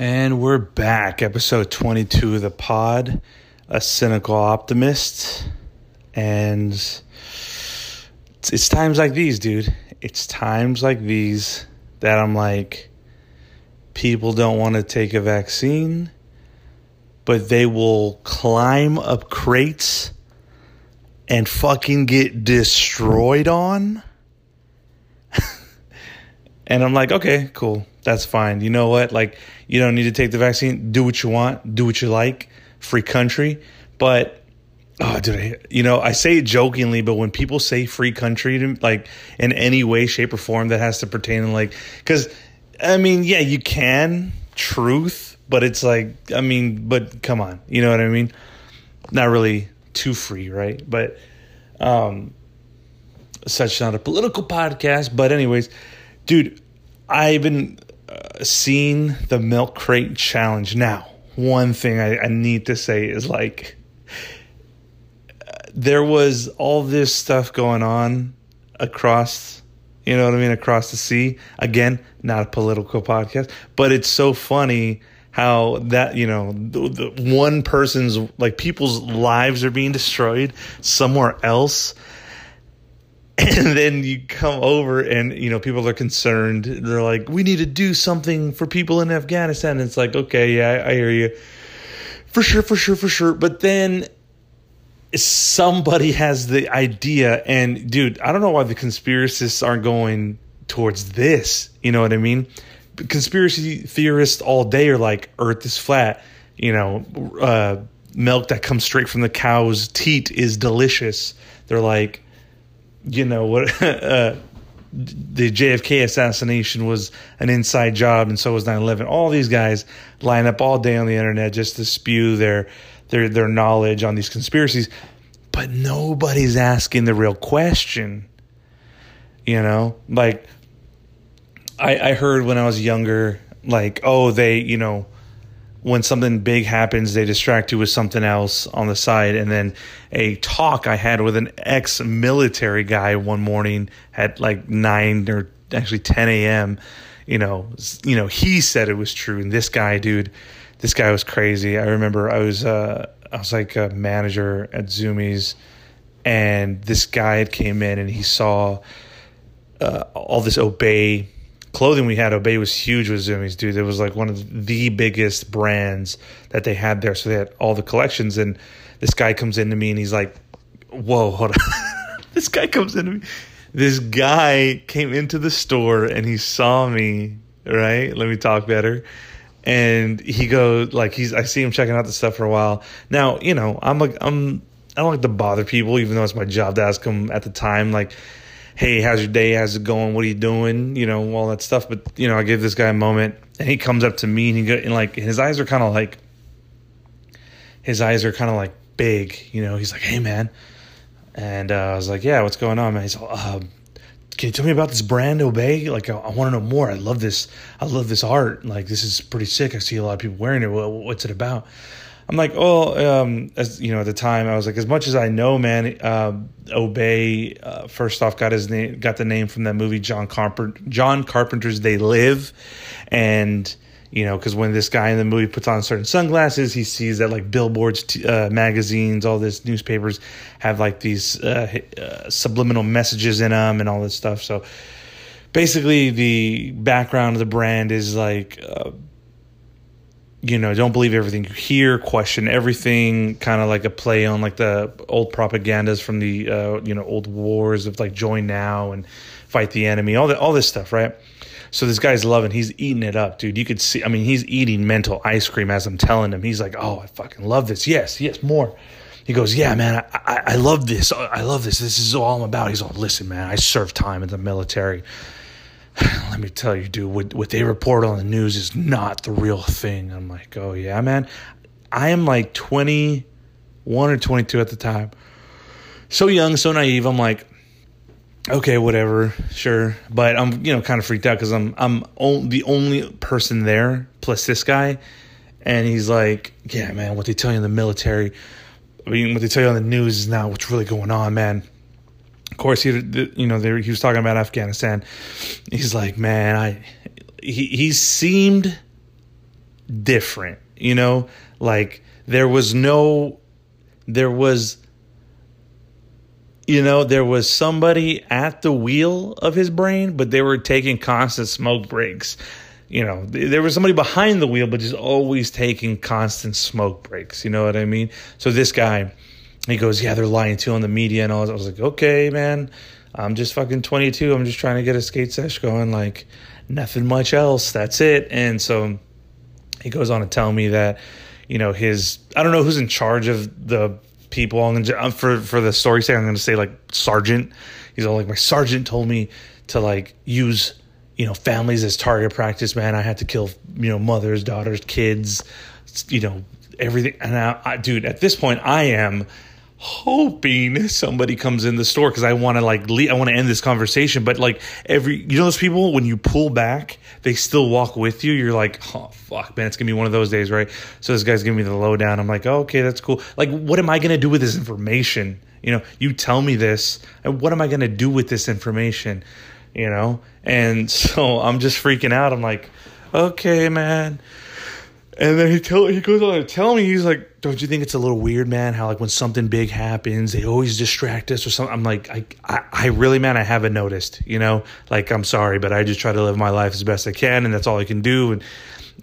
And we're back, episode 22 of the pod, A Cynical Optimist. And it's, it's times like these, dude. It's times like these that I'm like, people don't want to take a vaccine, but they will climb up crates and fucking get destroyed on. and I'm like, okay, cool. That's fine. You know what? Like, you don't need to take the vaccine. Do what you want. Do what you like. Free country. But, oh, dude, you know, I say it jokingly, but when people say free country, to, like in any way, shape, or form that has to pertain in, like, because, I mean, yeah, you can, truth, but it's like, I mean, but come on. You know what I mean? Not really too free, right? But, um, such not a political podcast. But, anyways, dude, I've been uh, seen the milk crate challenge. Now, one thing I, I need to say is like, there was all this stuff going on across, you know what I mean, across the sea. Again, not a political podcast, but it's so funny how that you know the, the one person's like people's lives are being destroyed somewhere else and then you come over and you know people are concerned. They're like we need to do something for people in afghanistan. And it's like okay yeah I, I hear you. For sure for sure for sure. But then somebody has the idea and dude i don't know why the conspiracists aren't going towards this. You know what i mean? Conspiracy theorists all day are like earth is flat. You know uh, milk that comes straight from the cow's teat is delicious. They're like you know what uh, the JFK assassination was an inside job and so was 9/11 all these guys line up all day on the internet just to spew their their their knowledge on these conspiracies but nobody's asking the real question you know? Like I I heard when I was younger like oh they you know when something big happens, they distract you with something else on the side. And then a talk I had with an ex military guy one morning at like nine or actually 10 a.m. You know, you know, he said it was true. And this guy, dude, this guy was crazy. I remember I was, uh, I was like a manager at Zumiez, and this guy had came in and he saw, uh, all this obey clothing we had, Obey was huge with Zumiez, dude. It was like one of the biggest brands that they had there. So they had all the collections. And this guy comes into me and he's like, Whoa, hold on. this guy comes into me. This guy came into the store and he saw me, right? Let me talk better. And he goes like he's I see him checking out the stuff for a while. Now, you know, I'm like I'm I don't like to bother people, even though it's my job to ask them at the time. Like, hey, how's your day? How's it going? What are you doing? You know, all that stuff. But you know, I give this guy a moment, and he comes up to me, and he go, and like his eyes are kind of like, his eyes are kind of like big. You know, he's like, hey man, and uh, I was like, yeah, what's going on, man? He's like, uh, can you tell me about this brand Obey? Like, I, I want to know more. I love this. I love this art. Like, this is pretty sick. I see a lot of people wearing it. What, what's it about? I'm like, oh, um, as you know, at the time, I was like, as much as I know, man, uh, Obey uh, first off got his name, got the name from that movie John Carpenter, John Carpenter's They Live, and you know, because when this guy in the movie puts on certain sunglasses, he sees that like billboards, t- uh, magazines, all this newspapers have like these uh, uh, subliminal messages in them and all this stuff. So basically, the background of the brand is like uh, you know, don't believe everything you hear, question everything, kind of like a play on like the old propagandas from the uh, you know old wars of like join now and fight the enemy, all that, all this stuff, right? So this guy's loving, he's eating it up, dude. You could see, I mean, he's eating mental ice cream as I'm telling him. He's like, oh, I fucking love this. Yes, yes, more. He goes, yeah, man, I, I, I love this. I love this. This is all I'm about. He's all, listen, man, I served time in the military. let me tell you, dude, what, what they report on the news is not the real thing. I'm like, oh, yeah, man. I am like 21 or 22 at the time. So young, so naive. I'm like, okay, whatever, sure. But I'm, you know, kind of freaked out because I'm, I'm on, the only person there plus this guy. And he's like, yeah, man, what they tell you in the military, I mean, what they tell you on the news is not what's really going on, man course, he you know he was talking about Afghanistan. He's like, man, I he he seemed different, you know? Like there was no there was you know, there was somebody at the wheel of his brain, but they were taking constant smoke breaks. You know, there was somebody behind the wheel, but just always taking constant smoke breaks. You know what I mean? So this guy, he goes, Yeah, they're lying to on the media and all. I was like, Okay, man, I'm just fucking 22. I'm just trying to get a skate sesh going. Like, nothing much else. That's it. And so he goes on to tell me that, you know, his, I don't know who's in charge of the people. I'm gonna, uh, for for the story sake, I'm going to say like sergeant. He's all like, my sergeant told me to like use you know families as target practice. Man, I had to kill you know mothers, daughters, kids, you know everything. And I, I dude, at this point, I am hoping somebody comes in the store because I want to like I want to end this conversation. But like every you know those people when you pull back, they still walk with you. You're like, oh fuck, man, it's gonna be one of those days, right? So this guy's giving me the lowdown. I'm like, oh, okay, that's cool. Like, what am I gonna do with this information? You know, you tell me this, and what am I gonna do with this information? You know, and so I'm just freaking out. I'm like, okay, man. And then he tell he goes on to tell me he's like, "Don't you think it's a little weird, man? How like when something big happens, they always distract us or something." I'm like, I, I, I really, man, I haven't noticed. You know, like I'm sorry, but I just try to live my life as best I can, and that's all I can do, and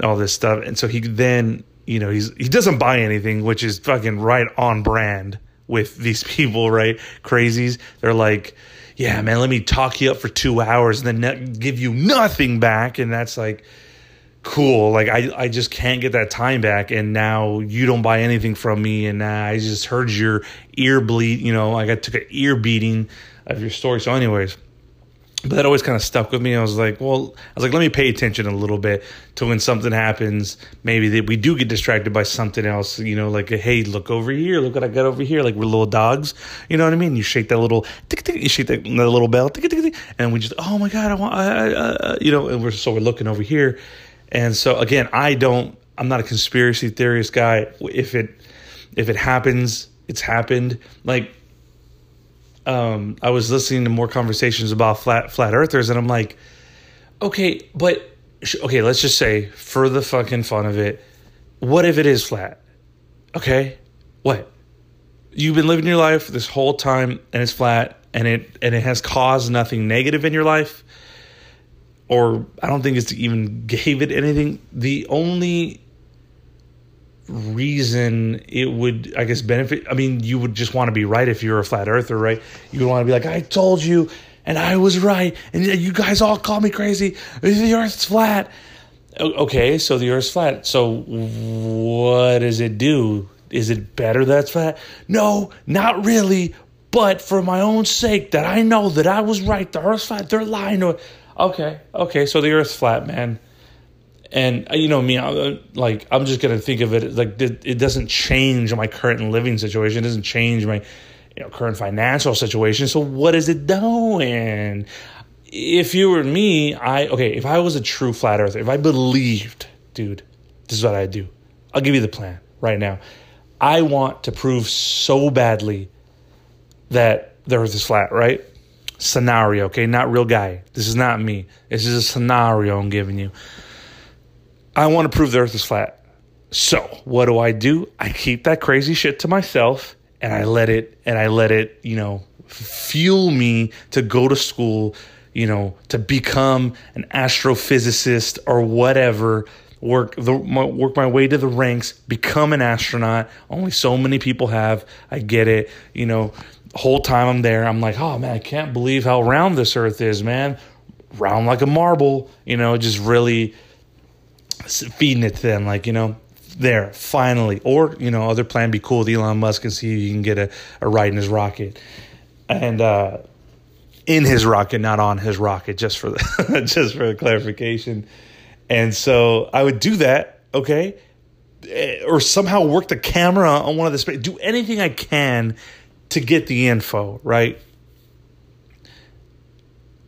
all this stuff. And so he then, you know, he's he doesn't buy anything, which is fucking right on brand with these people, right? Crazies. They're like, yeah, man, let me talk you up for two hours and then give you nothing back, and that's like cool. Like i i just can't get that time back and now you don't buy anything from me and i just heard your ear bleed you know like i took an ear beating of your story. So anyways but that always kind of stuck with me. I was like well i was like let me pay attention a little bit to when something happens. Maybe that we do get distracted by something else you know like hey look over here look what i got over here like we're little dogs. You know what i mean? You shake that little tick, tick, you shake that, that little bell tick, tick, tick, and we just oh my god i want I, you know and we're so we're looking over here and so again, I don't I'm not a conspiracy theorist guy. If it if it happens, it's happened. Like um I was listening to more conversations about flat flat earthers and I'm like, okay, but okay, let's just say for the fucking fun of it, what if it is flat? Okay? What? You've been living your life this whole time and it's flat and it and it has caused nothing negative in your life or I don't think it's even gave it anything. The only reason it would, I guess, benefit. I mean, you would just want to be right if you're a flat earther, right? You would want to be like, I told you, and I was right, and you guys all call me crazy. The Earth's flat. Okay, so the Earth's flat. So what does it do? Is it better that's flat? No, not really. But for my own sake, that I know that I was right, the Earth's flat. They're lying to it okay, okay, so the Earth's flat, man. And uh, you know me, I'm, like I'm just gonna think of it like it doesn't change my current living situation. It doesn't change my you know current financial situation. So what is it doing? If you were me, I okay. If I was a true flat earther, if I believed, dude, this is what I'd do. I'll give you the plan right now. I want to prove so badly that the Earth is flat, right? Scenario, okay? Not real guy. This is not me. This is a scenario I'm giving you. I want to prove the earth is flat. So, what do I do? I keep that crazy shit to myself and I let it and I let it, you know, fuel me to go to school, you know, to become an astrophysicist or whatever work the work my way to the ranks, become an astronaut. Only so many people have. I get it. You know, whole time I'm there, I'm like, oh man, I can't believe how round this earth is, man. Round like a marble, you know, just really feeding it to them, like, you know, there, finally. Or, you know, other plan be cool with Elon Musk and see if you can get a, a ride in his rocket. And uh in his rocket, not on his rocket, just for the just for the clarification. And so I would do that, okay? Eh, or somehow work the camera on one of the space, do anything I can to get the info, right?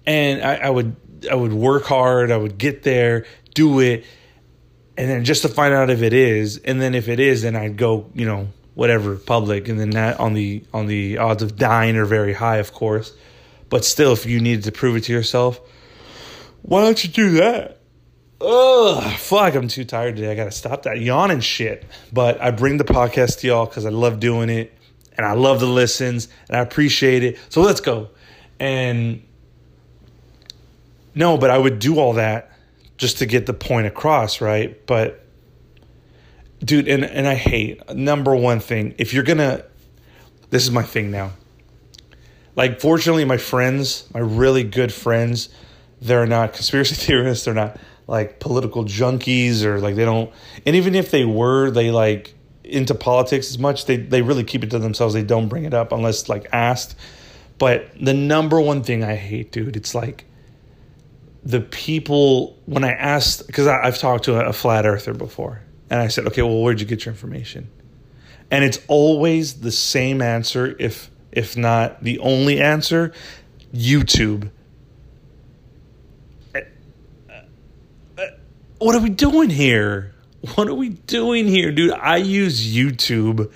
And I, I would I would work hard, I would get there, do it, and then just to find out if it is, and then if it is, then I'd go, you know, whatever public, and then that on the on the odds of dying are very high, of course. But still, if you needed to prove it to yourself, why don't you do that? Ugh, fuck, I'm too tired today. I gotta stop that yawning shit. But I bring the podcast to y'all because I love doing it and I love the listens and I appreciate it. So let's go. And no, but I would do all that just to get the point across, right? But dude, and, and I hate number one thing, if you're gonna this is my thing now. Like, fortunately, my friends, my really good friends, they're not conspiracy theorists. They're not like political junkies or like they don't. And even if they were, they like into politics as much. They they really keep it to themselves. They don't bring it up unless like asked. But the number one thing I hate, dude, it's like the people when I asked because I've talked to a, a flat earther before, and I said, okay, well, where'd you get your information? And it's always the same answer, if if not the only answer, YouTube. Uh, uh, what are we doing here? What are we doing here, dude? I use YouTube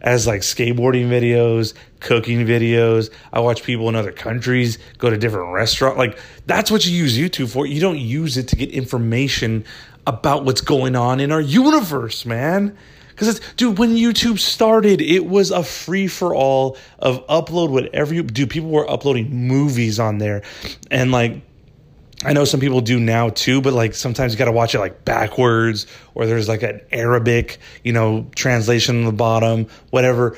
as like skateboarding videos, cooking videos. I watch people in other countries go to different restaurants. Like that's what you use YouTube for. You don't use it to get information about what's going on in our universe, man. Because it's, dude, when YouTube started, it was a free for all of upload whatever you do. People were uploading movies on there. And like, I know some people do now too, but like sometimes you got to watch it like backwards or there's like an Arabic, you know, translation on the bottom, whatever.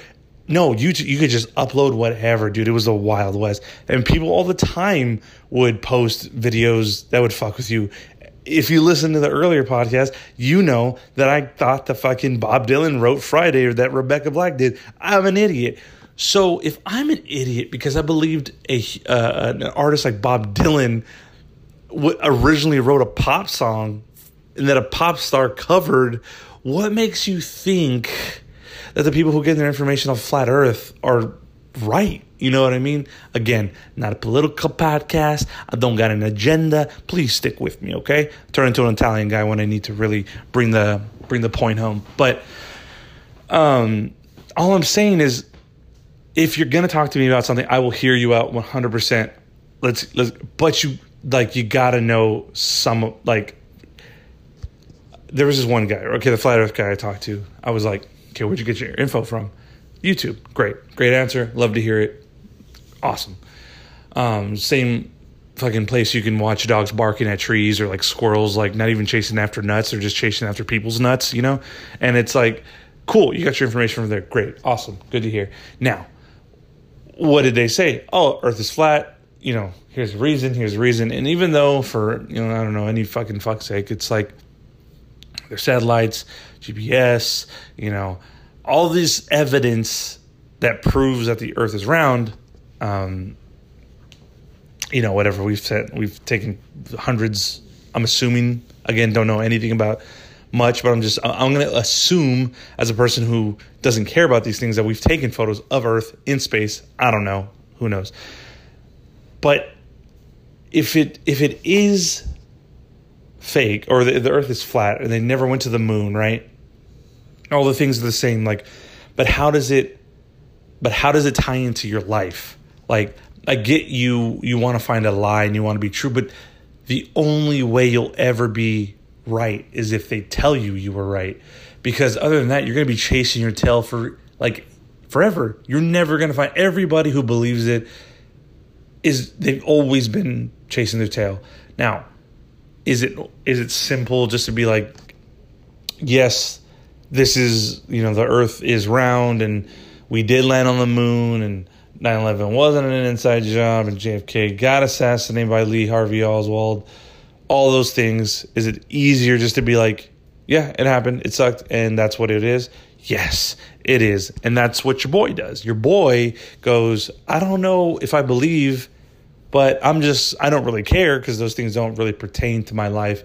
No, you you could just upload whatever, dude. It was the Wild West, and people all the time would post videos that would fuck with you, if you listen to the earlier podcast, you know that I thought the fucking Bob Dylan wrote Friday or that Rebecca Black did. I'm an idiot. So if I'm an idiot because I believed a uh, an artist like Bob Dylan originally wrote a pop song and that a pop star covered, what makes you think that the people who get their information off flat Earth are right? You know what I mean? Again, not a political podcast. I don't got an agenda. Please stick with me, okay? Turn into an Italian guy when I need to really bring the bring the point home. But um all I'm saying is if you're going to talk to me about something, I will hear you out 100%. Let's let's but you like you got to know some like there was this one guy, okay, the flat earth guy I talked to. I was like, "Okay, where'd you get your info from?" YouTube. Great. Great answer. Love to hear it awesome. Um, same fucking place you can watch dogs barking at trees or like squirrels, like not even chasing after nuts or just chasing after people's nuts, you know? And it's like, cool, you got your information from there. Great, awesome, good to hear. Now, what did they say? Oh, Earth is flat. You know, here's reason, here's reason. And even though for, you know, I don't know, any fucking fuck's sake, it's like their satellites, GPS, you know, all this evidence that proves that the earth is round um, you know, whatever we've said, we've taken hundreds. I'm assuming again, don't know anything about much, but I'm just I'm going to assume as a person who doesn't care about these things that we've taken photos of Earth in space. I don't know, who knows, but if it if it is fake or the, the Earth is flat and they never went to the moon, right? All the things are the same, like, but how does it? But how does it tie into your life? Like I get you you want to find a lie and you want to be true, but the only way you'll ever be right is if they tell you you were right. Because other than that, you're going to be chasing your tail for like forever. You're never going to find everybody who believes it is they've always been chasing their tail. Now, is it is it simple just to be like yes, this is, you know, the earth is round and we did land on the moon and 9 11 wasn't an inside job and JFK got assassinated by Lee Harvey Oswald, all those things. Is it easier just to be like, yeah, it happened, it sucked, and that's what it is? Yes, it is. And that's what your boy does. Your boy goes, I don't know if I believe, but I'm just, I don't really care because those things don't really pertain to my life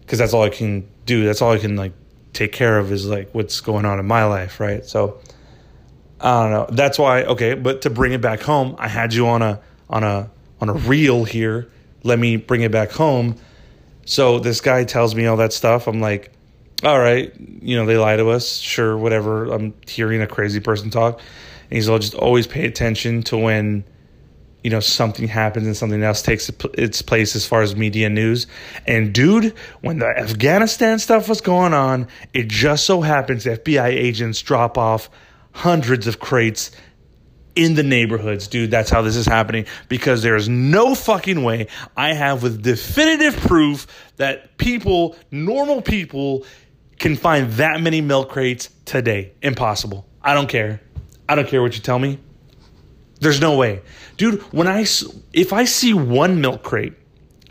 because that's all I can do. That's all I can like take care of is like what's going on in my life, right? So, I don't know. That's why okay, but to bring it back home, I had you on a on a on a reel here. Let me bring it back home. So this guy tells me all that stuff. I'm like, all right, you know, they lie to us. Sure, whatever. I'm hearing a crazy person talk. And he's all just always pay attention to when you know something happens and something else takes its place as far as media news. And dude, when the Afghanistan stuff was going on, it just so happens FBI agents drop off hundreds of crates in the neighborhoods, dude. That's how this is happening because there's no fucking way I have with definitive proof that people, normal people, can find that many milk crates today. Impossible. I don't care. I don't care what you tell me. There's no way. Dude, when I if I see one milk crate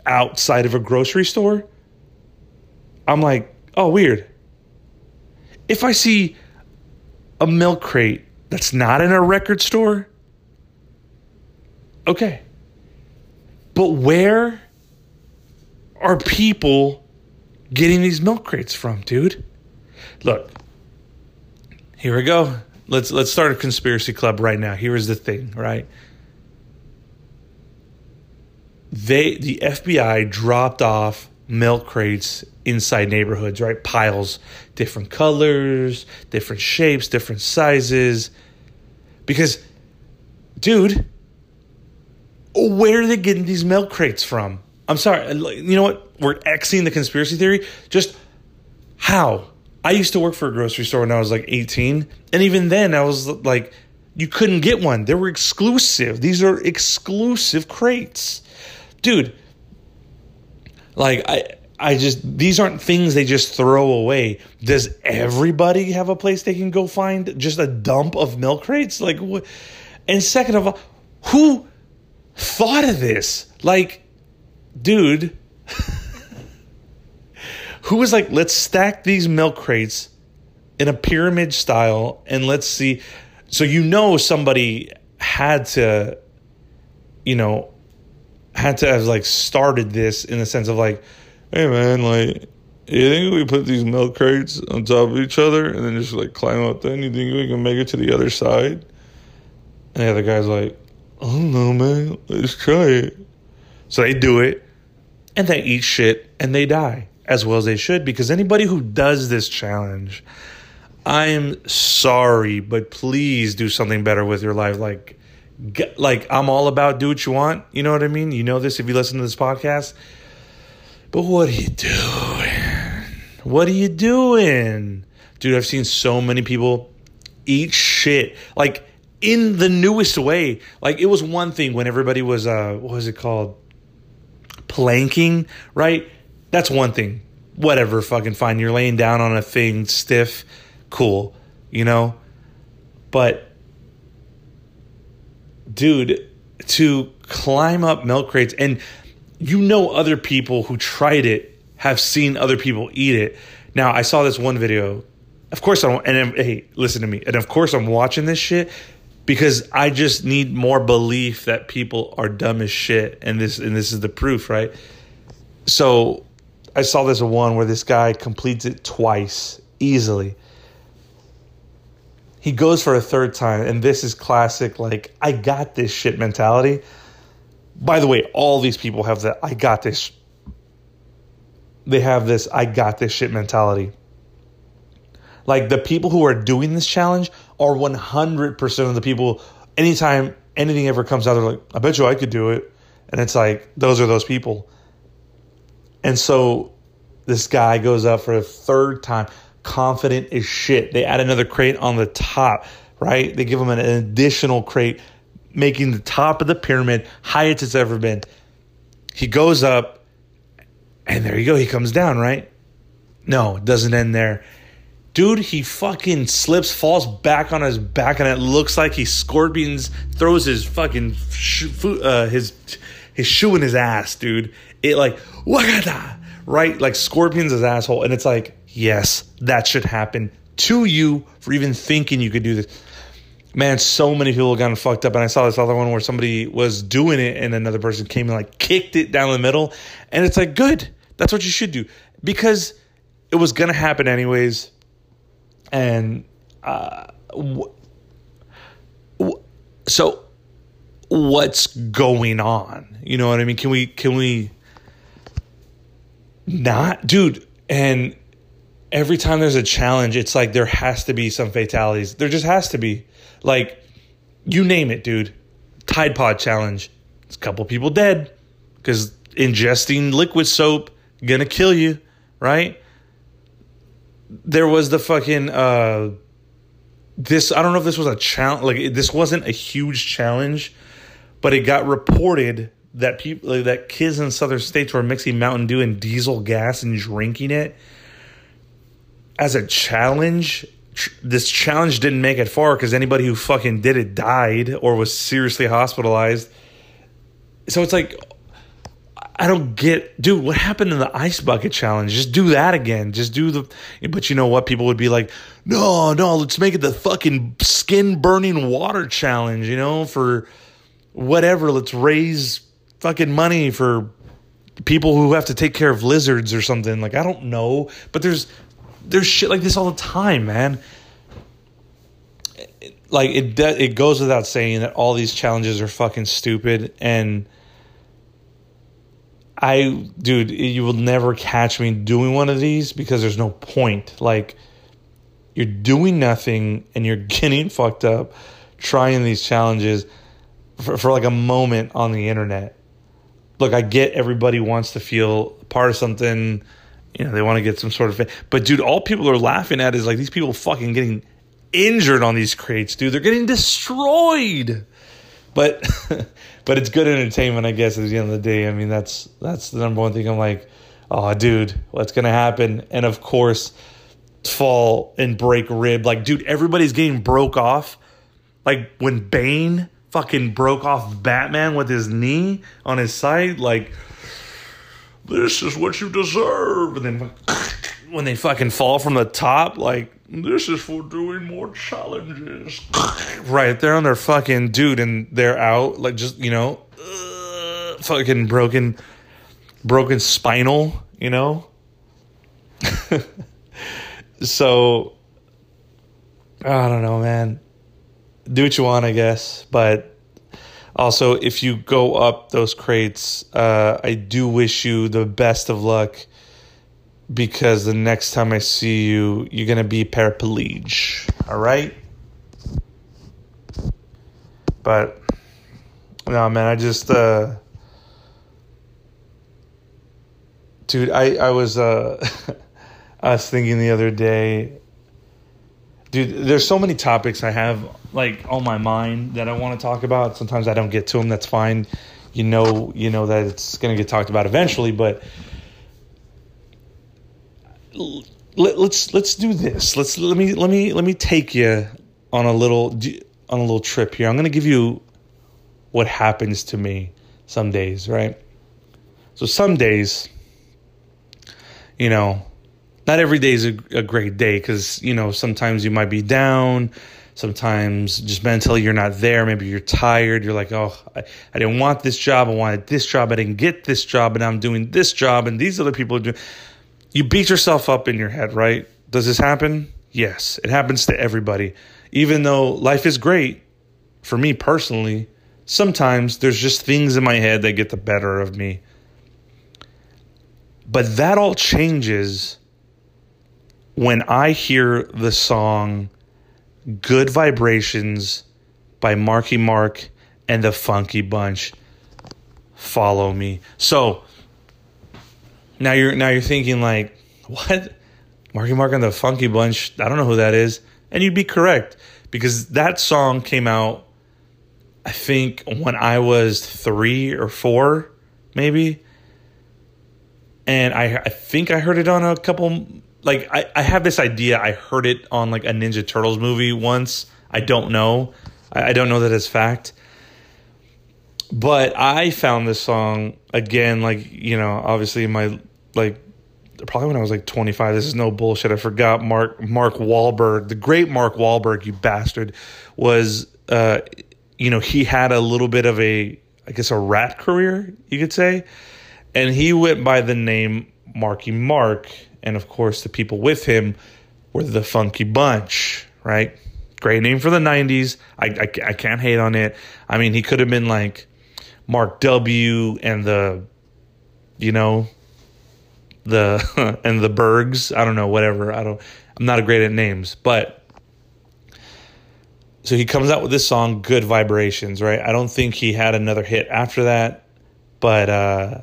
outside of a grocery store, I'm like, "Oh, weird." If I see a milk crate that's not in a record store, okay. But where are people getting these milk crates from, dude? Look, here we go. Let's let's start a conspiracy club right now. Here is the thing, right? They the FBI dropped off milk crates inside neighborhoods, right? Piles, different colors, different shapes, different sizes. Because, dude, where are they getting these milk crates from? I'm sorry. Uh, you know what? We're Xing the conspiracy theory. Just how? I used to work for a grocery store when I was like 18. And even then, I was like, you couldn't get one. They were exclusive. These are exclusive crates. Dude, like, I. I just these aren't things they just throw away. Does everybody have a place they can go find just a dump of milk crates? Like what? And second of all, who thought of this? Like, dude, who was like, let's stack these milk crates in a pyramid style and let's see. So you know somebody had to, you know, had to have like started this in the sense of like, hey man, like, you think we put these milk crates on top of each other and then just like climb up there? You think we can make it to the other side? And the other guy's like, I don't know, man. Let's try it. So they do it and they eat shit and they die as well as they should because anybody who does this challenge, I'm sorry, but please do something better with your life. Like, like I'm all about do what you want. You know what I mean? You know this if you listen to this podcast. But what are you doing? What are you doing? Dude, I've seen so many people eat shit. Like in the newest way. Like it was one thing when everybody was uh what was it called? Planking, right? That's one thing. Whatever, fucking fine. You're laying down on a thing stiff, cool, you know? But dude, to climb up milk crates and you know other people who tried it have seen other people eat it. Now, I saw this one video. Of course I don't and hey, listen to me. And of course I'm watching this shit because I just need more belief that people are dumb as shit and this and this is the proof, right? So I saw this one where this guy completes it twice easily. He goes for a third time, and this is classic, like, I got this shit mentality. By the way, all these people have that I got this. They have this I got this shit mentality. Like the people who are doing this challenge are 100% of the people, anytime anything ever comes out, they're like, I bet you I could do it. And it's like, those are those people. And so this guy goes up for a third time, confident as shit. They add another crate on the top, right? They give him an additional crate, making the top of the pyramid highest it's ever been. He goes up, and there you go. He comes down, right? No, it doesn't end there. Dude, he fucking slips, falls back on his back, and it looks like he scorpions, throws his fucking uh, his his shoe in his ass, dude. It like wagada, right? Like scorpions his asshole, and it's like, yes, that should happen to you for even thinking you could do this. Man, so many people have gotten fucked up, and I saw this other one where somebody was doing it, and another person came and like kicked it down the middle, and it's like, good, that's what you should do because it was gonna happen anyways, and uh, w- w- so what's going on? You know what I mean? Can we can we not, dude? And every time there's a challenge, it's like there has to be some fatalities. There just has to be. Like, you name it, dude. Tide Pod challenge. It's a couple people dead because ingesting liquid soap gonna kill you, right? There was the fucking uh this I don't know if this was a challenge like this wasn't a huge challenge, but it got reported that people like, that kids in southern states were mixing Mountain Dew and diesel gas and drinking it as a challenge. This challenge didn't make it far because anybody who fucking did it died or was seriously hospitalized. So it's like I don't get, dude, what happened in the ice bucket challenge? Just do that again. Just do the, but you know what? People would be like, no, no, let's make it the fucking skin burning water challenge, you know, for whatever. Let's raise fucking money for people who have to take care of lizards or something. Like, I don't know, but there's, there's shit like this all the time, man. Like, it, it goes without saying that all these challenges are fucking stupid and, I, dude, you will never catch me doing one of these because there's no point. Like, you're doing nothing and you're getting fucked up trying these challenges for, for like a moment on the internet. Look, I get everybody wants to feel part of something, you know, they want to get some sort of, but dude, all people are laughing at is like these people fucking getting injured on these crates, dude. They're getting destroyed. But but it's good entertainment, I guess. At the end of the day, I mean that's that's the number one thing. I'm like, oh, dude, what's gonna happen? And of course, fall and break rib. Like, dude, everybody's getting broke off. Like when Bane fucking broke off Batman with his knee on his side, like this is what you deserve. And then when they fucking fall from the top, like this is for doing more challenges. right, they're on their fucking dude and they're out, like just, you know, uh, fucking broken, broken spinal, you know? so, I don't know, man. Do what you want, I guess. But also, if you go up those crates, uh, I do wish you the best of luck because the next time I see you, you're going to be paraplegic. All right? But, no, man, I just, uh, dude, I, I was, uh, I was thinking the other day, dude, there's so many topics I have, like, on my mind that I want to talk about. Sometimes I don't get to them. That's fine. You know, you know that it's going to get talked about eventually, but, let, let's let's do this. Let's let me let me let me take you on a little on a little trip here. I'm going to give you what happens to me some days, right? So some days, you know, not every day is a, a great day because you know sometimes you might be down. Sometimes just mentally you're not there. Maybe you're tired. You're like, oh, I, I didn't want this job. I wanted this job. I didn't get this job, and I'm doing this job, and these other people are doing you beat yourself up in your head, right? Does this happen? Yes, it happens to everybody. Even though life is great, for me personally, sometimes there's just things in my head that get the better of me. But that all changes when I hear the song Good Vibrations by Marky Mark and the Funky Bunch. Follow me. So, now you're now you're thinking like, what? Marky Mark and the Funky Bunch. I don't know who that is, and you'd be correct because that song came out. I think when I was three or four, maybe. And I, I think I heard it on a couple. Like I, I have this idea. I heard it on like a Ninja Turtles movie once. I don't know. I, I don't know that as fact. But I found this song again, like, you know, obviously my like probably when I was like 25. This is no bullshit. I forgot Mark Mark Wahlberg, the great Mark Wahlberg, you bastard, was uh, you know, he had a little bit of a I guess a rat career, you could say. And he went by the name Marky Mark, and of course the people with him were the Funky Bunch, right? Great name for the 90s. I, I, I can't hate on it. I mean, he could have been like Mark W. and the, you know, the and the Bergs. I don't know, whatever. I don't. I'm not a great at names, but so he comes out with this song, Good Vibrations, right? I don't think he had another hit after that, but uh,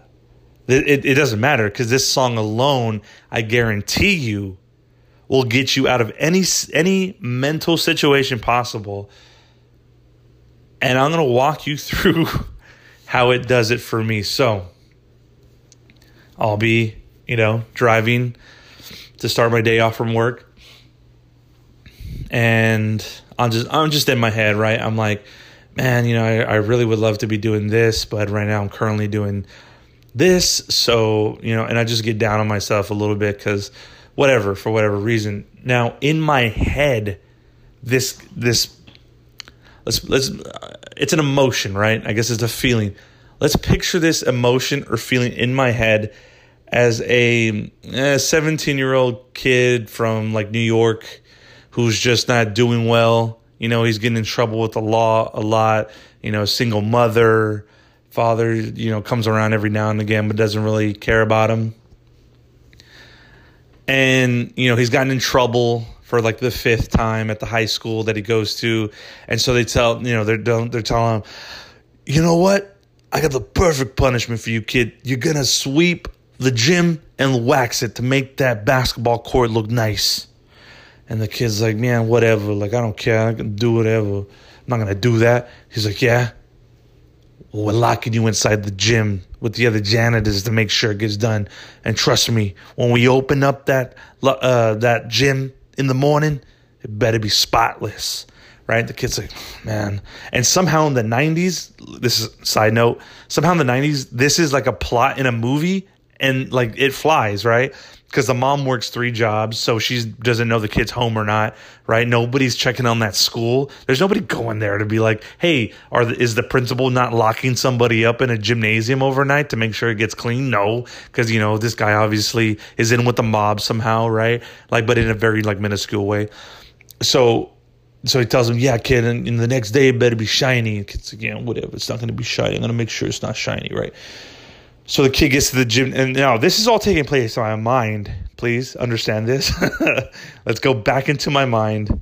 it, it doesn't matter because this song alone, I guarantee you, will get you out of any any mental situation possible. And I'm to walk you through how it does it for me. So, I'll be, you know, driving to start my day off from work. And I'm just I'm just in my head, right? I'm like, man, you know, I, I really would love to be doing this, but right now I'm currently doing this. So, you know, and I just get down on myself a little bit because whatever, for whatever reason. Now, in my head, this, this, let's, let's, it's an emotion, right? I guess it's a feeling. Let's picture this emotion or feeling in my head as a eh, 17 year old kid from like New York who's just not doing well. You know, he's getting in trouble with the law a lot, you know, single mother, father, you know, comes around every now and again, but doesn't really care about him. And, you know, he's gotten in trouble for like the fifth time at the high school that he goes to. And so they tell, you know, they're, they're telling him, you know what? I got the perfect punishment for you, kid. You're to sweep the gym and wax it to make that basketball court look nice. And the kid's like, man, whatever. Like, I don't care. I can do whatever. I'm not to do that. He's like, yeah we're locking you inside the gym with the other janitors to make sure it gets done. And trust me, when we open up that uh, that gym in the morning, it better be spotless, right? The kid's like, man. And somehow in the '90s, this is side note. Somehow in the '90s, this is like a plot in a movie, and like it flies, right? Because the mom works three jobs, so she doesn't know the kid's home or not, right? Nobody's checking on that school. There's nobody going there to be like, hey, are the, is the principal not locking somebody up in a gymnasium overnight to make sure it gets clean? No, because you know this guy obviously is in with the mob somehow, right? Like, but in a very like minuscule way. So, so he tells him, yeah, kid, and, and the next day it better be shiny. And kid's like, yeah, whatever, it's not going to be shiny. I'm going to make sure it's not shiny, right? So the kid gets to the gym, and now this is all taking place in my mind. Please understand this. let's go back into my mind.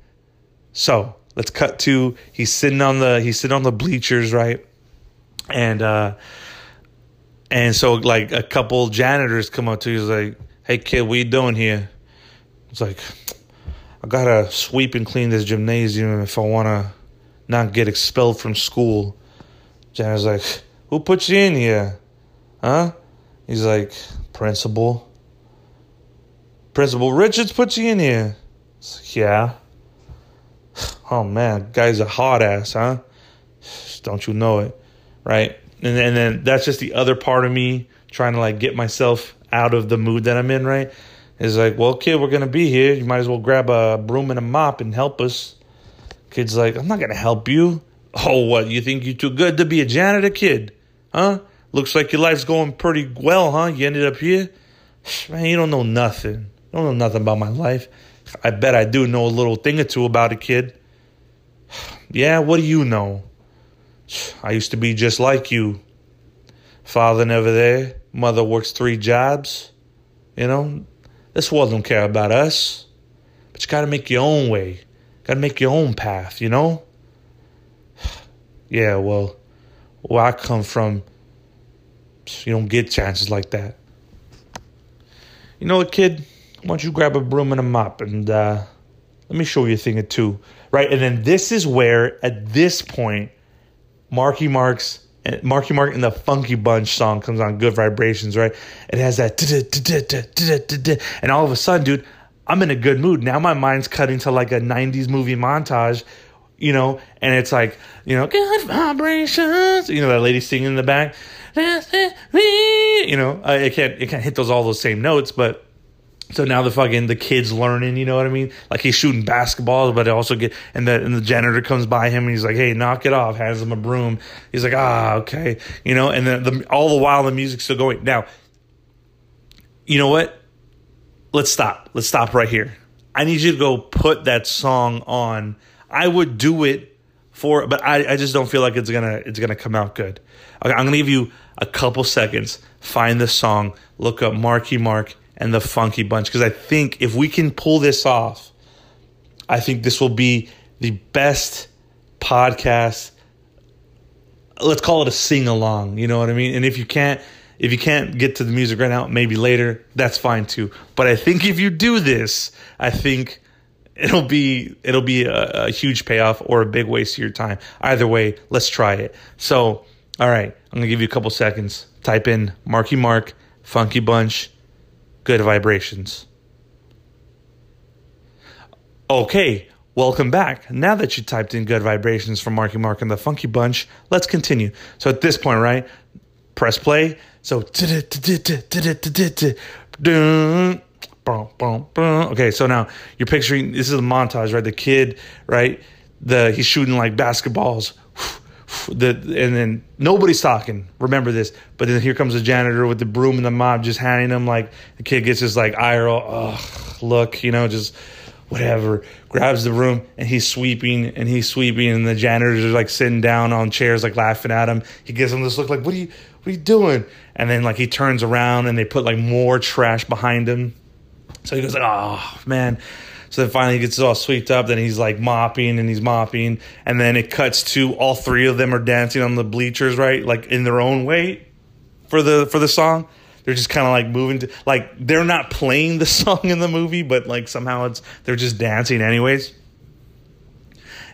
So let's cut to he's sitting on the he's sitting on the bleachers, right? And uh and so like a couple janitors come up to you, he's like, "Hey kid, what you doing here?" It's like, "I gotta sweep and clean this gymnasium if I wanna not get expelled from school." Janitor's like, "Who put you in here?" Huh? He's like, Principal. Principal Richards put you in here. Like, yeah. Oh man, guy's a hot ass, huh? Don't you know it? Right? And, and then that's just the other part of me trying to like get myself out of the mood that I'm in, right? Is like, well, kid, we're gonna be here. You might as well grab a broom and a mop and help us. Kid's like, I'm not gonna help you. Oh, what? You think you're too good to be a janitor, kid? Huh? Looks like your life's going pretty well, huh? You ended up here? Man, you don't know nothing. You don't know nothing about my life. I bet I do know a little thing or two about a kid. Yeah, what do you know? I used to be just like you. Father never there. Mother works three jobs. You know, this world don't care about us. But you gotta make your own way. Gotta make your own path, you know? Yeah, well, where I come from, you don't get chances like that. You know what, kid? Why don't you grab a broom and a mop and uh, let me show you a thing or two, right? And then this is where, at this point, Marky Mark's and Marky Mark and the Funky Bunch song comes on, Good Vibrations, right? It has that, and all of a sudden, dude, I'm in a good mood. Now my mind's cutting to like a 90s movie montage, you know, and it's like, you know, good vibrations, you know, that lady singing in the back you know, it can't it can't hit those all those same notes, but so now the fucking the kid's learning, you know what I mean? Like he's shooting basketballs, but also get and the and the janitor comes by him and he's like, "Hey, knock it off!" Hands him a broom. He's like, "Ah, okay," you know. And then the all the while the music's still going. Now, you know what? Let's stop. Let's stop right here. I need you to go put that song on. I would do it for, but I, I just don't feel like it's gonna it's gonna come out good. Okay, I'm gonna give you a couple seconds. Find the song. Look up Marky Mark and the Funky Bunch because I think if we can pull this off, I think this will be the best podcast. Let's call it a sing along. You know what I mean? And if you can't, if you can't get to the music right now, maybe later, that's fine too. But I think if you do this, I think it'll be it'll be a, a, huge payoff or a big waste of your time. Either way, let's try it. So, all right, I'm gonna give you a couple seconds. Type in Marky Mark, Funky Bunch, Good Vibrations. Okay, welcome back. Now that you typed in Good Vibrations from Marky Mark and the Funky Bunch, let's continue. So at this point, right, press play. So Okay, so now you're picturing this is a montage, right? The kid, right? The he's shooting like basketballs. The and then nobody's talking. Remember this. But then here comes the janitor with the broom and the mop, just handing him like the kid gets his like eye roll. Look, you know, just whatever. Grabs the broom and he's sweeping and he's sweeping and the janitors are like sitting down on chairs like laughing at him. He gives him this look like, what are you what are you doing? And then like he turns around and they put like more trash behind him so he goes oh man. So then finally he gets it all swept up. Then he's like mopping and he's mopping, and then it cuts to all three of them are dancing on the bleachers, right? Like in their own way for the for the song. They're just kind of like moving to like they're not playing the song in the movie, but like somehow it's they're just dancing anyways.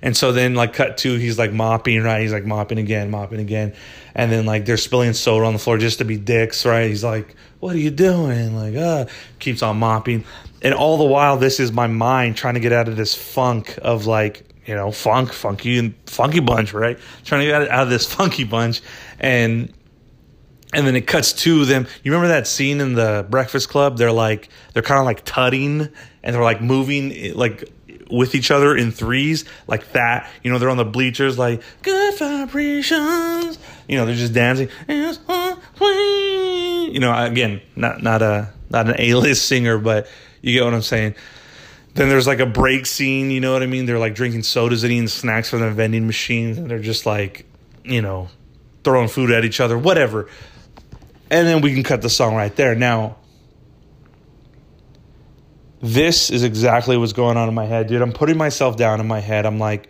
And so then like cut to, he's like mopping, right? He's like mopping again, mopping again. And then like they're spilling soda on the floor just to be dicks, right? He's like, What are you doing? Like, uh keeps on mopping. And all the while this is my mind trying to get out of this funk of like, you know, funk, funky and funky bunch, right? Trying to get out of this funky bunch. And and then it cuts to them. You remember that scene in the Breakfast Club? They're like they're kind of like tutting and they're like moving like with each other in threes like that. You know, they're on the bleachers like good vibrations. You know, they're just dancing. You know, again, not not a not an A list singer, but you get what I'm saying. Then there's like a break scene, you know what I mean? They're like drinking sodas and eating snacks from the vending machines, and they're just like, you know, throwing food at each other, whatever. And then we can cut the song right there. Now, this is exactly what's going on in my head, dude. I'm putting myself down in my head. I'm like,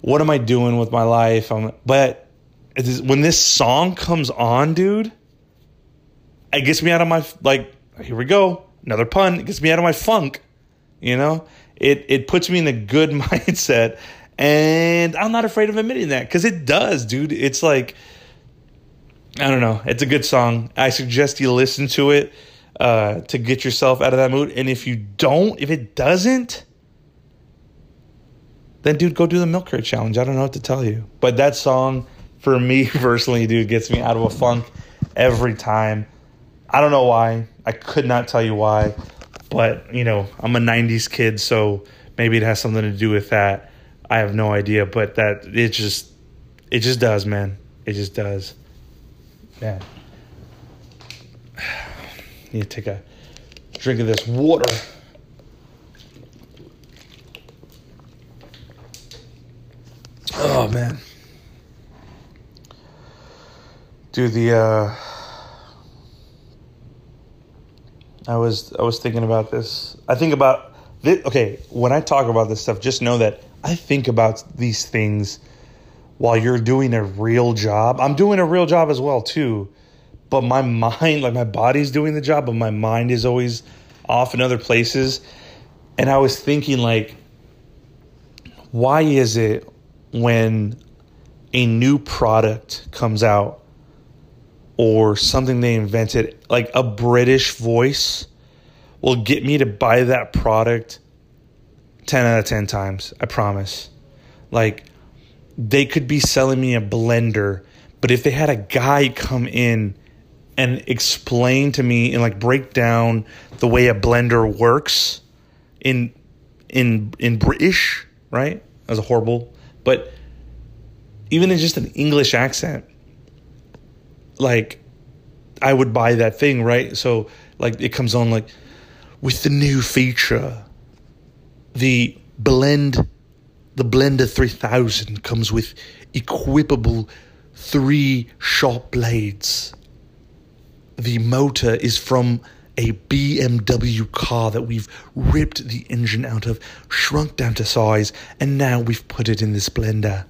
what am I doing with my life? I'm, but when this song comes on, dude, it gets me out of my like. Here we go, another pun. It gets me out of my funk. You know, it it puts me in a good mindset, and I'm not afraid of admitting that because it does, dude. It's like I don't know. It's a good song. I suggest you listen to it uh, to get yourself out of that mood. And if you don't, if it doesn't, then dude, go do the milk crate challenge. I don't know what to tell you. But that song, for me personally, dude, gets me out of a funk every time. I don't know why. I could not tell you why. But, you know, I'm a 90s kid, so maybe it has something to do with that. I have no idea. But that, it just, it just does, man. It just does. Man. Need to take a drink of this water. Oh man. Dude, the uh I was I was thinking about this. I think about this, okay, when I talk about this stuff, just know that I think about these things while you're doing a real job. I'm doing a real job as well too but my mind, like my body's doing the job, but my mind is always off in other places. And I was thinking, like, why is it when a new product comes out or something they invented, like a British voice will get me to buy that product 10 out of 10 times? I promise. Like, they could be selling me a blender, but if they had a guy come in and explain to me and like break down the way a blender works in in in British, right? Was a horrible, but even in just an English accent, like I would buy that thing, right? So like it comes on like with the new feature, the blend, the Blender 3000 comes with equipable three sharp blades the motor is from a BMW car that we've ripped the engine out of, shrunk down to size, and now we've put it in this blender.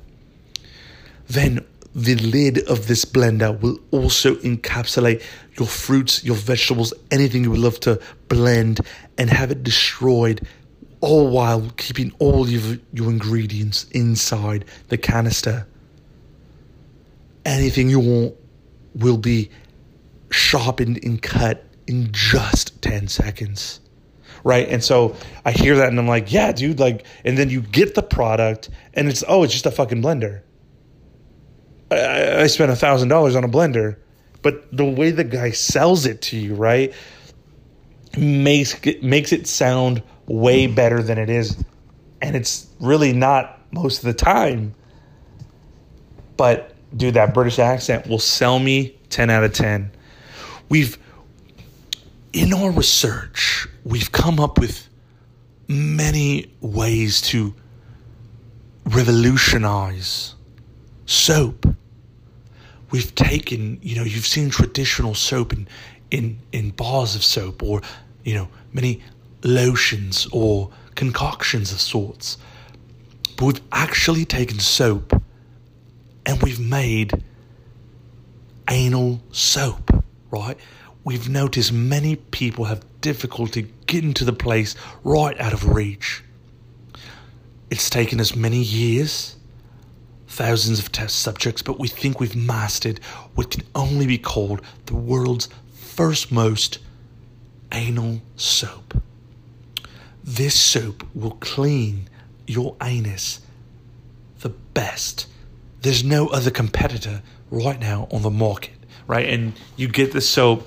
Then the lid of this blender will also encapsulate your fruits, your vegetables, anything you would love to blend and have it destroyed, all while keeping all of your ingredients inside the canister. Anything you want will be sharpened and cut in just 10 seconds. Right. And so I hear that and I'm like, yeah, dude, like, and then you get the product and it's, oh, it's just a fucking blender. I, I spent a thousand dollars on a blender, but the way the guy sells it to you, right, makes it, makes it sound way better than it is. And it's really not most of the time. But dude, that British accent will sell me 10 out of 10. We've in our research, we've come up with many ways to revolutionize soap. We've taken, you know, you've seen traditional soap in, in, in bars of soap or, you know, many lotions or concoctions of sorts. But we've actually taken soap and we've made anal soap, right? we've noticed many people have difficulty getting to the place right out of reach. It's taken us many years, thousands of test subjects, but we think we've mastered what can only be called the world's first most anal soap. This soap will clean your anus the best. There's no other competitor right now on the market, right? And you get the soap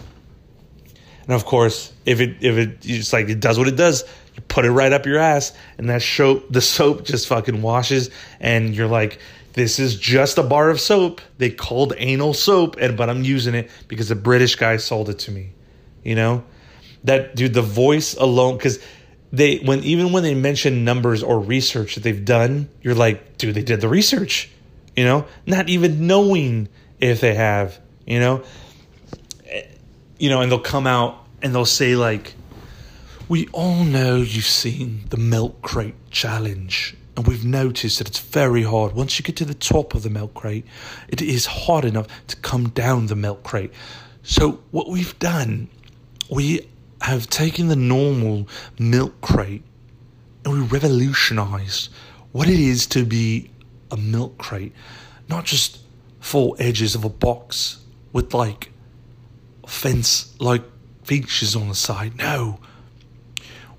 and of course, if it if it it's like it does what it does, you put it right up your ass, and that soap the soap just fucking washes, and you're like, this is just a bar of soap. They called anal soap, and but I'm using it because a British guy sold it to me. You know, that dude, the voice alone, because they when even when they mention numbers or research that they've done, you're like, dude, they did the research. You know, not even knowing if they have. You know, eh, you know, and they'll come out and they'll say like, "We all know you've seen the milk crate challenge." And we've noticed that it's very hard. Once you get to the top of the milk crate, it is hard enough to come down the milk crate. So, what we've done, we have taken the normal milk crate and we revolutionized what it is to be a milk crate. Not just four edges of a box with like fence like features on the side. No.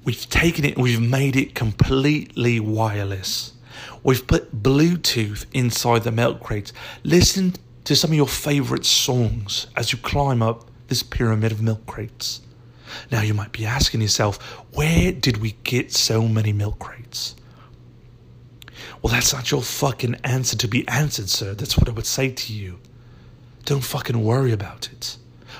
We've taken it, we've made it completely wireless. We've put Bluetooth inside the milk crates. Listen to some of your favorite songs as you climb up this pyramid of milk crates. Now you might be asking yourself, where did we get so many milk crates? Well, that's not your fucking answer to be answered, sir. That's what I would say to you. Don't fucking worry about it.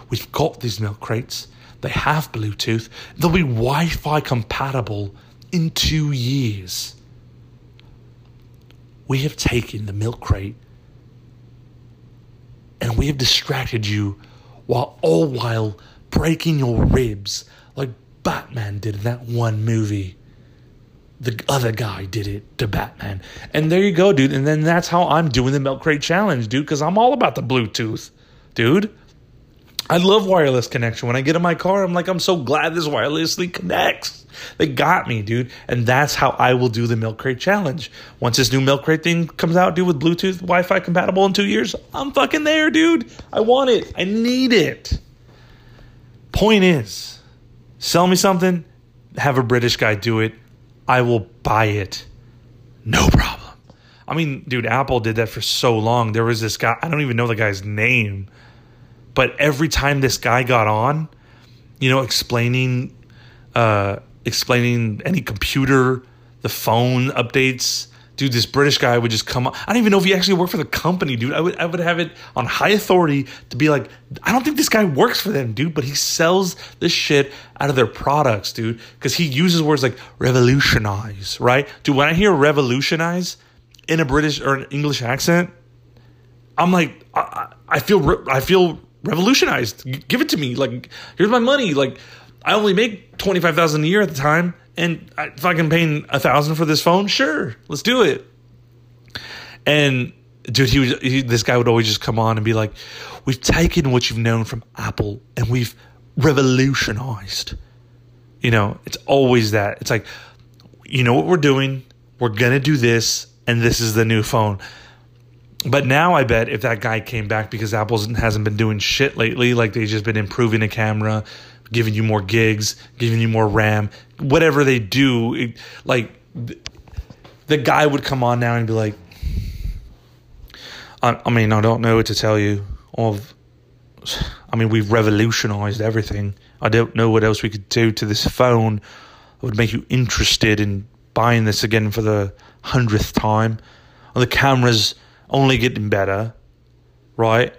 We've got these milk crates. They have Bluetooth. They'll be Wi Fi compatible in two years. We have taken the milk crate and we have distracted you while all while breaking your ribs like Batman did in that one movie. The other guy did it to Batman. And there you go, dude. And then that's how I'm doing the milk crate challenge, dude, because I'm all about the Bluetooth, dude. I love wireless connection. When I get in my car, I'm like, I'm so glad this wirelessly connects. They got me, dude. And that's how I will do the milk crate challenge. Once this new milk crate thing comes out, dude, with Bluetooth Wi Fi compatible in two years, I'm fucking there, dude. I want it. I need it. Point is, sell me something, have a British guy do it. I will buy it. No problem. I mean, dude, Apple did that for so long. There was this guy, I don't even know the guy's name but every time this guy got on, you know, explaining uh, explaining any computer, the phone updates, dude, this British guy would just come on. I don't even know if he actually worked for the company, dude. I would I would have it on high authority to be like, I don't think this guy works for them, dude, but he sells this shit out of their products, dude, because he uses words like revolutionize, right? Dude, when I hear revolutionize in a British or an English accent, I'm like, I, I feel I feel revolutionized. Give it to me. Like, here's my money. Like, I only make twenty five thousand a year at the time, and I fucking paying a thousand for this phone. Sure, let's do it. And dude, he was he, this guy would always just come on and be like, "We've taken what you've known from Apple and we've revolutionized." You know, it's always that. It's like, you know what we're doing. We're gonna do this, and this is the new phone. But now I bet if that guy came back because Apple hasn't been doing shit lately, like they've just been improving the camera, giving you more gigs, giving you more RAM, whatever they do, it, like the guy would come on now and be like, I, I mean, I don't know what to tell you. Of, I mean, we've revolutionized everything. I don't know what else we could do to this phone that would make you interested in buying this again for the hundredth time. And the camera's only getting better, right?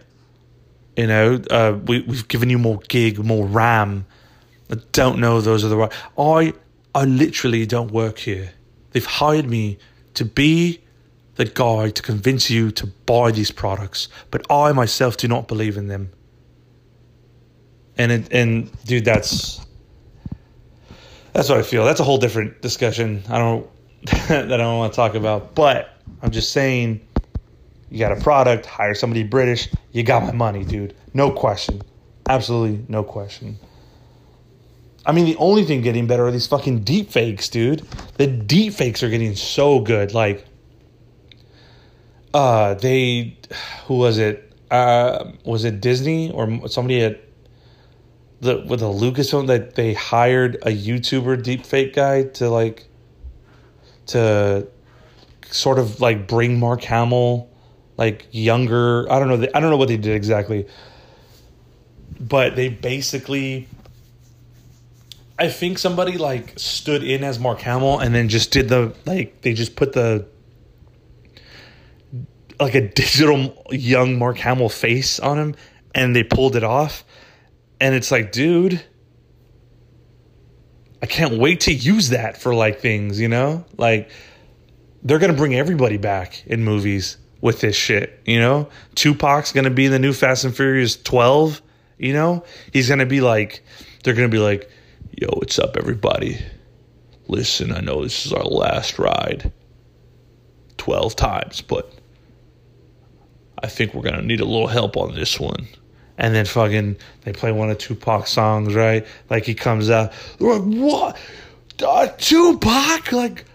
You know, uh, we, we've given you more gig, more RAM. I don't know those are the right. I I literally don't work here. They've hired me to be the guy to convince you to buy these products, but I myself do not believe in them. And it, and dude, that's that's what I feel. That's a whole different discussion. I don't that I don't want to talk about, but I'm just saying you got a product, hire somebody British, you got my money, dude. No question. Absolutely no question. I mean, the only thing getting better are these fucking deep fakes, dude. The deep fakes are getting so good. Like, uh, they, who was it? Uh, was it Disney or somebody at the with a Lucasfilm that they hired a YouTuber deep fake guy to like to sort of like bring Mark Hamill like younger. I don't know. I don't know what they did exactly, but they basically I think somebody like stood in as Mark Hamill and then just did the like they just put the like a digital young Mark Hamill face on him and they pulled it off. And it's like, dude, I can't wait to use that for like things, you know? Like they're going to bring everybody back in movies with this shit, you know? Tupac's going to be the new Fast and Furious 12, you know? He's going to be like they're going to be like Yo, what's up, everybody? Listen, I know this is our last ride 12 times, but I think we're going to need a little help on this one. And then fucking, they play one of Tupac songs, right? Like he comes out, like, what? Uh, Tupac? Like,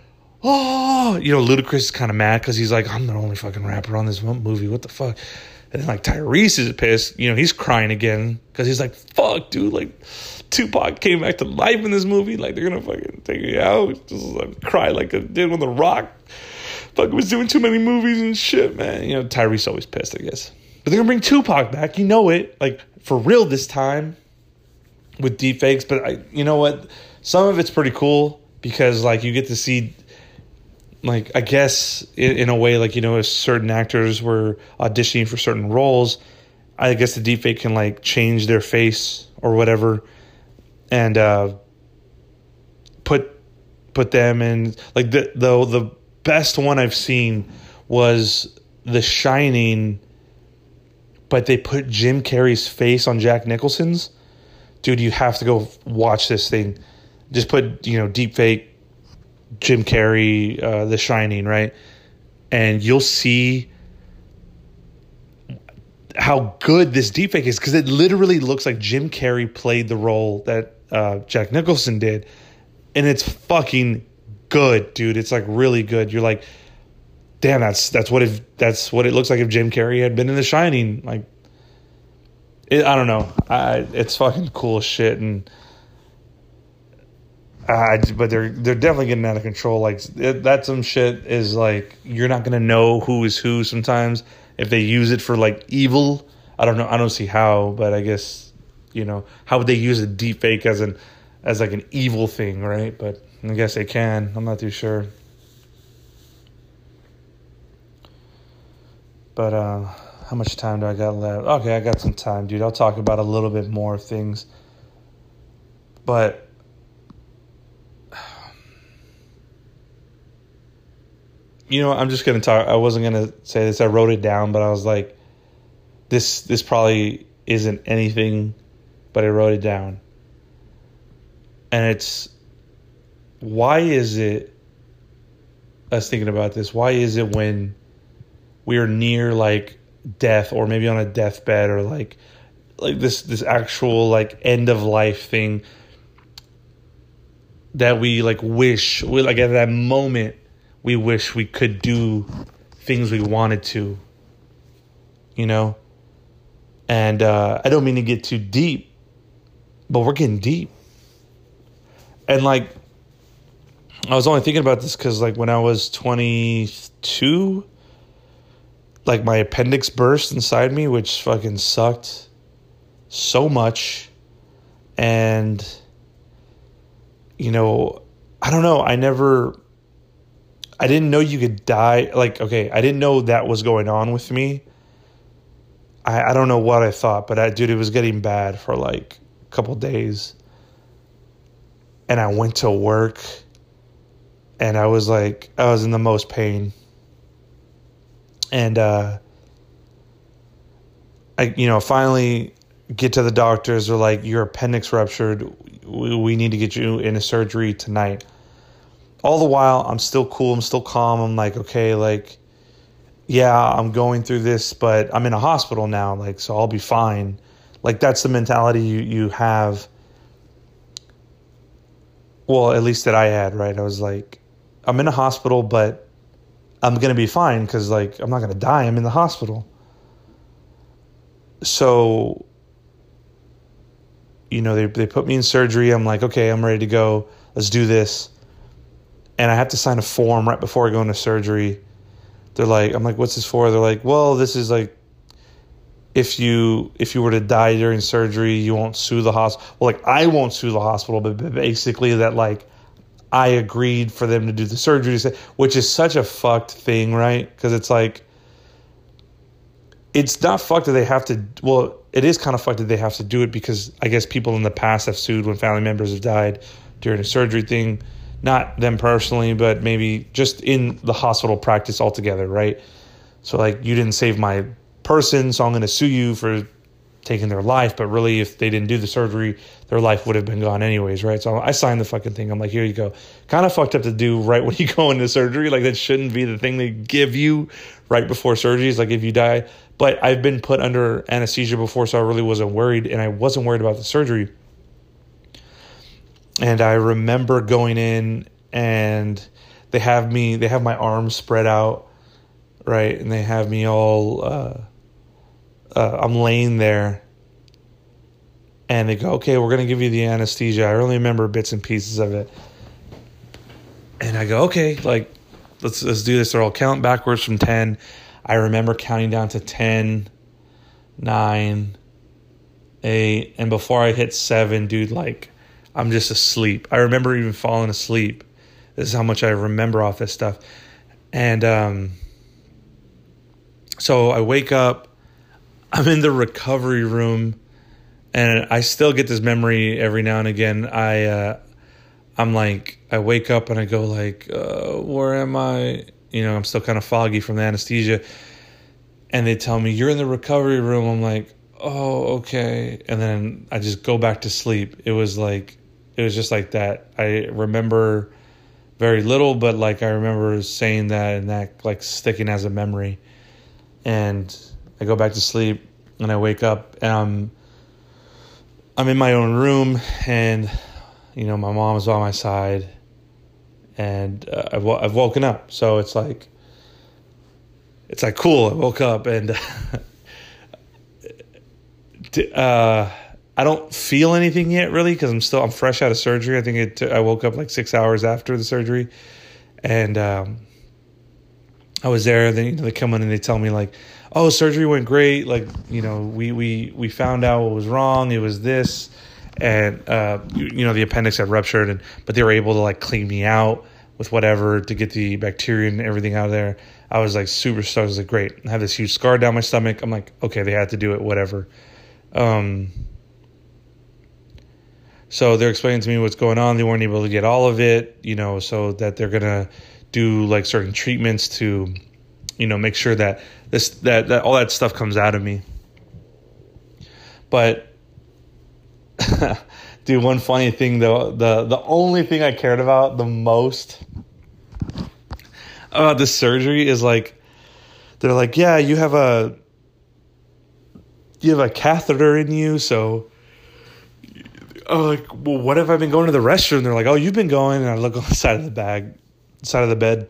oh, you know, Ludacris is kind of mad because he's like, I'm the only fucking rapper on this movie. What the fuck? And then like Tyrese is pissed. You know, he's crying again because he's like, fuck, dude. Like, Tupac came back to life in this movie. Like they're gonna fucking take me out. Just like, cry like I did when The Rock fucking was doing too many movies and shit, man. You know, Tyrese always pissed, I guess. But they're gonna bring Tupac back. You know it, like for real this time with deepfakes. But I, you know what? Some of it's pretty cool because like you get to see like I guess in, in, a way, like you know, if certain actors were auditioning for certain roles, I guess the deepfake can like change their face or whatever, and uh, put put them in like the the the best one I've seen was The Shining, but they put Jim Carrey's face on Jack Nicholson's. Dude, you have to go watch this thing. Just put you know deepfake Jim Carrey, uh, The Shining, right? And you'll see how good this deepfake is because it literally looks like Jim Carrey played the role that uh, Jack Nicholson did, and it's fucking good, dude. It's like really good. You're like, damn, that's that's what if that's what it looks like if Jim Carrey had been in The Shining. Like, it, I don't know. I, it's fucking cool shit and uh, but they're they're definitely getting out of control. Like it, that some shit is like you're not gonna know who is who sometimes if they use it for like evil. I don't know. I don't see how, but I guess you know how would they use a deep fake as an as like an evil thing, right? But I guess they can. I'm not too sure. But uh, how much time do I got left? Okay, I got some time, dude. I'll talk about a little bit more things. But you know, I'm just gonna talk. I wasn't gonna say this. I wrote it down, but I was like, this this probably isn't anything, but I wrote it down. and it's why is it I was thinking about this. Why is it when we're near like death or maybe on a deathbed or like like this this actual like end of life thing that we like wish we like at that moment we wish we could do things we wanted to you know and uh I don't mean to get too deep but we're getting deep and like I was only thinking about this because, like, when I was 22, like, my appendix burst inside me, which fucking sucked so much. And, you know, I don't know. I never, I didn't know you could die. Like, okay, I didn't know that was going on with me. I, I don't know what I thought, but I, dude, it was getting bad for like a couple days. And I went to work and I was like, I was in the most pain. And, uh, I, you know, finally get to the doctors. They're like, your appendix ruptured. We, we need to get you in a surgery tonight. All the while, I'm still cool. I'm still calm. I'm like, okay, like, yeah, I'm going through this, but I'm in a hospital now. Like, so I'll be fine. Like, that's the mentality you, you have. Well, at least that I had, right? I was like, I'm in a hospital, but I'm going to be fine because, like, I'm not going to die. I'm in the hospital. So, you know, they, they put me in surgery. I'm like, okay, I'm ready to go. Let's do this. And I have to sign a form right before I go into surgery. They're like, I'm like, what's this for? They're like, well, this is like, if you if you were to die during surgery, you won't sue the hospital. Well, like I won't sue the hospital, but basically that like I agreed for them to do the surgery, which is such a fucked thing, right? Because it's like, it's not fucked that they have to. Well, it is kind of fucked that they have to do it because I guess people in the past have sued when family members have died during a surgery thing. Not them personally, but maybe just in the hospital practice altogether, right? So, like, you didn't save my person, so I'm going to sue you for taking their life, but really, if they didn't do the surgery, their life would have been gone anyways, right? So I signed the fucking thing. I'm like, here you go. Kind of fucked up to do right when you go into surgery. Like that shouldn't be the thing they give you right before surgery. Is like if you die. But I've been put under anesthesia before, so I really wasn't worried, and I wasn't worried about the surgery. And I remember going in, and they have me. They have my arms spread out, right, and they have me all. Uh, uh, I'm laying there and they go, okay, we're to give you the anesthesia. I only remember bits and pieces of it. And I go, okay, like, let's, let's do this. They're all count backwards from 10. I remember counting down to 10, 9, 8. And before I hit 7, dude, like, I'm just asleep. I remember even falling asleep. This is how much I remember off this stuff. And um, so I wake up I'm in the recovery room, and I still get this memory every now and again. I uh, I'm like I wake up and I go like, uh, where am I? You know, I'm still kind of foggy from the anesthesia, and they tell me you're in the recovery room. I'm like, oh okay, and then I just go back to sleep. It was like it was just like that. I remember very little, but like I remember saying that and that like sticking as a memory, and I go back to sleep and I wake up and I'm I'm in my own room and you know my mom is by my side and uh, I've I've woken up. So it's like it's like cool. I woke up and uh, I don't feel anything yet really because I'm still I'm fresh out of surgery. I think it I woke up like six hours after the surgery, and um, I was there. Then you know, they come in and they tell me like, "Oh, surgery went great. Like, you know, we we we found out what was wrong. It was this, and uh, you, you know, the appendix had ruptured, and but they were able to like clean me out with whatever to get the bacteria and everything out of there. I was like super stoked. I was like, great. I have this huge scar down my stomach. I'm like, okay, they had to do it. Whatever. Um, so they're explaining to me what's going on. They weren't able to get all of it, you know, so that they're gonna do like certain treatments to you know make sure that this that, that all that stuff comes out of me but Dude, one funny thing though, the the only thing I cared about the most about the surgery is like they're like, yeah, you have a you have a catheter in you, so oh, like, well, what have I been going to the restroom? They're like, oh, you've been going, and I look on the side of the bag, side of the bed.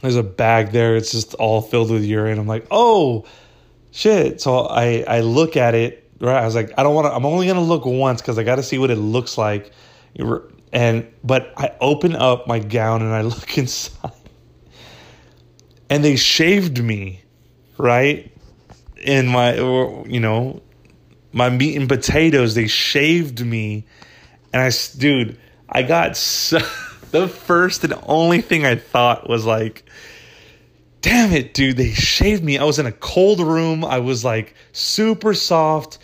There's a bag there. It's just all filled with urine. I'm like, oh, shit. So I I look at it. Right. I was like, I don't want to. I'm only gonna look once because I got to see what it looks like. And but I open up my gown and I look inside, and they shaved me, right? In my, you know, my meat and potatoes. They shaved me, and I, dude, I got so, the first and only thing I thought was like, damn it, dude, they shaved me. I was in a cold room. I was like super soft.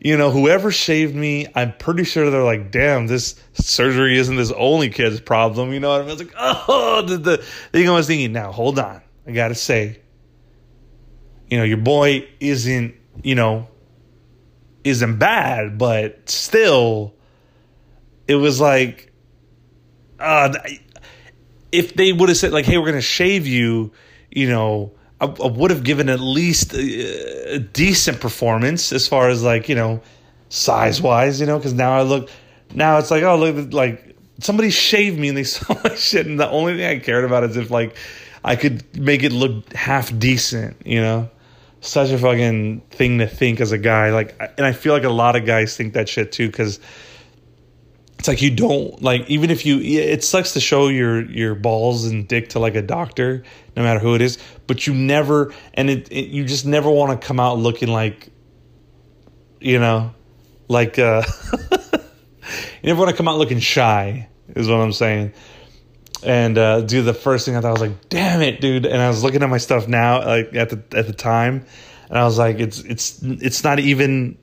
You know, whoever shaved me, I'm pretty sure they're like, damn, this surgery isn't this only kid's problem. You know what I mean? I was like, oh, the, the thing I was thinking, now hold on. I got to say, you know, your boy isn't, you know, isn't bad, but still, it was like, uh, if they would have said like, "Hey, we're gonna shave you," you know, I, I would have given at least a, a, decent performance as far as like you know, size wise, you know, because now I look, now it's like, oh look, like somebody shaved me and they saw my shit, and the only thing I cared about is if like I could make it look half decent, you know such a fucking thing to think as a guy. Like, and I feel like a lot of guys think that shit too, because it's like you don't like even if you. It sucks to show your your balls and dick to like a doctor, no matter who it is. But you never, and it, it you just never want to come out looking like, you know, like uh, you never want to come out looking shy. Is what I'm saying and uh, do the first thing I thought I was like, damn it, dude. And I was looking at my stuff now, like at the at the time, and I was like, it's it's it's not even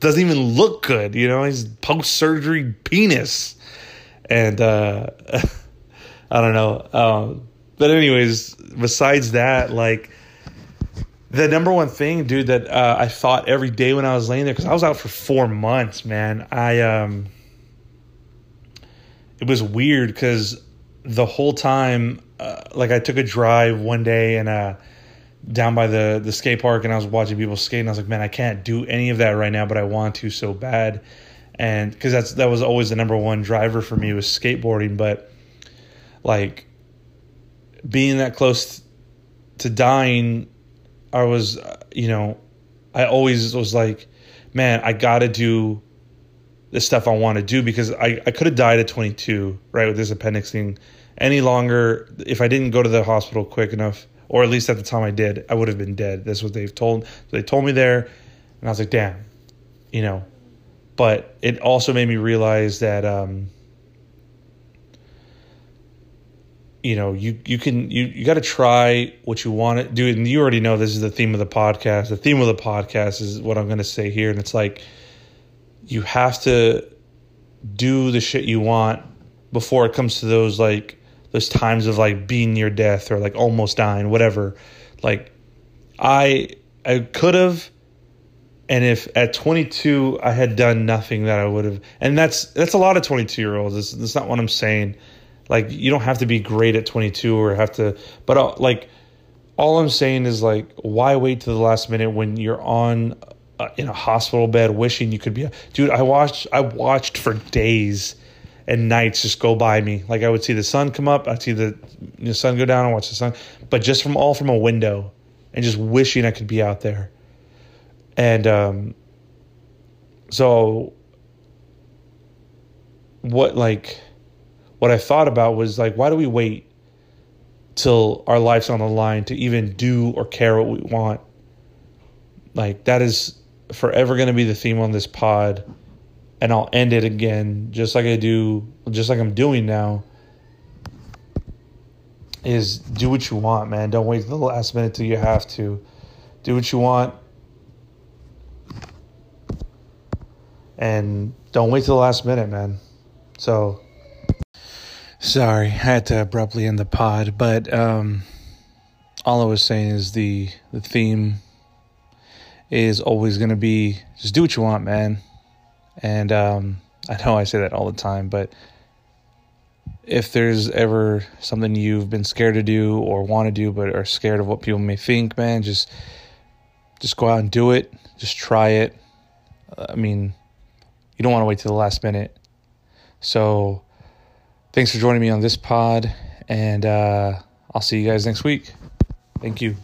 doesn't even look good, you know. He's post surgery penis, and uh, I don't know. Um, but anyways, besides that, like the number one thing, dude, that uh, I thought every day when I was laying there, because I was out for four months, man. I um, it was weird because the whole time, uh, like I took a drive one day and uh, down by the the skate park, and I was watching people skate, and I was like, man, I can't do any of that right now, but I want to so bad, and because that's that was always the number one driver for me was skateboarding, but like being that close to dying, I was, uh, you know, I always was like, man, I got to do the stuff I want to do because I, I could have died at 22, right, with this appendix thing any longer. If I didn't go to the hospital quick enough, or at least at the time I did, I would have been dead. That's what they've told. They told me there, and I was like, damn, you know. But it also made me realize that, um, you know, you you can you you got to try what you want to do, and you already know this is the theme of the podcast. The theme of the podcast is what I'm going to say here, and it's like you have to do the shit you want before it comes to those like those times of like being near death or like almost dying, whatever. Like I I could have and if at 22 I had done nothing that I would have and that's that's a lot of 22 year olds. That's, that's not what I'm saying. Like you don't have to be great at 22 or have to but uh, like all I'm saying is like why wait to the last minute when you're on uh, in a hospital bed wishing you could be a dude I watched I watched for days and nights just go by me. Like I would see the sun come up, I'd see the, the sun go down and watch the sun, but just from all from a window and just wishing I could be out there. And um, so what like what I thought about was like why do we wait till our life's on the line to even do or care what we want? Like that is forever going to be the theme on this pod and I'll end it again just like I do, just like I'm doing now. Is do what you want, man. Don't wait the last minute till you have to. Do what you want. And don't wait till the last minute, man. So sorry, I had to abruptly end the pod, but um all I was saying is the the theme is always going to be just do what you want, man And um, I know I say that all the time, but if there's ever something you've been scared to do or want to do but are scared of what people may think, man, just just go out and do it. Just try it. I mean, you don't want to wait till the last minute. So, thanks for joining me on this pod, and uh, I'll see you guys next week. Thank you.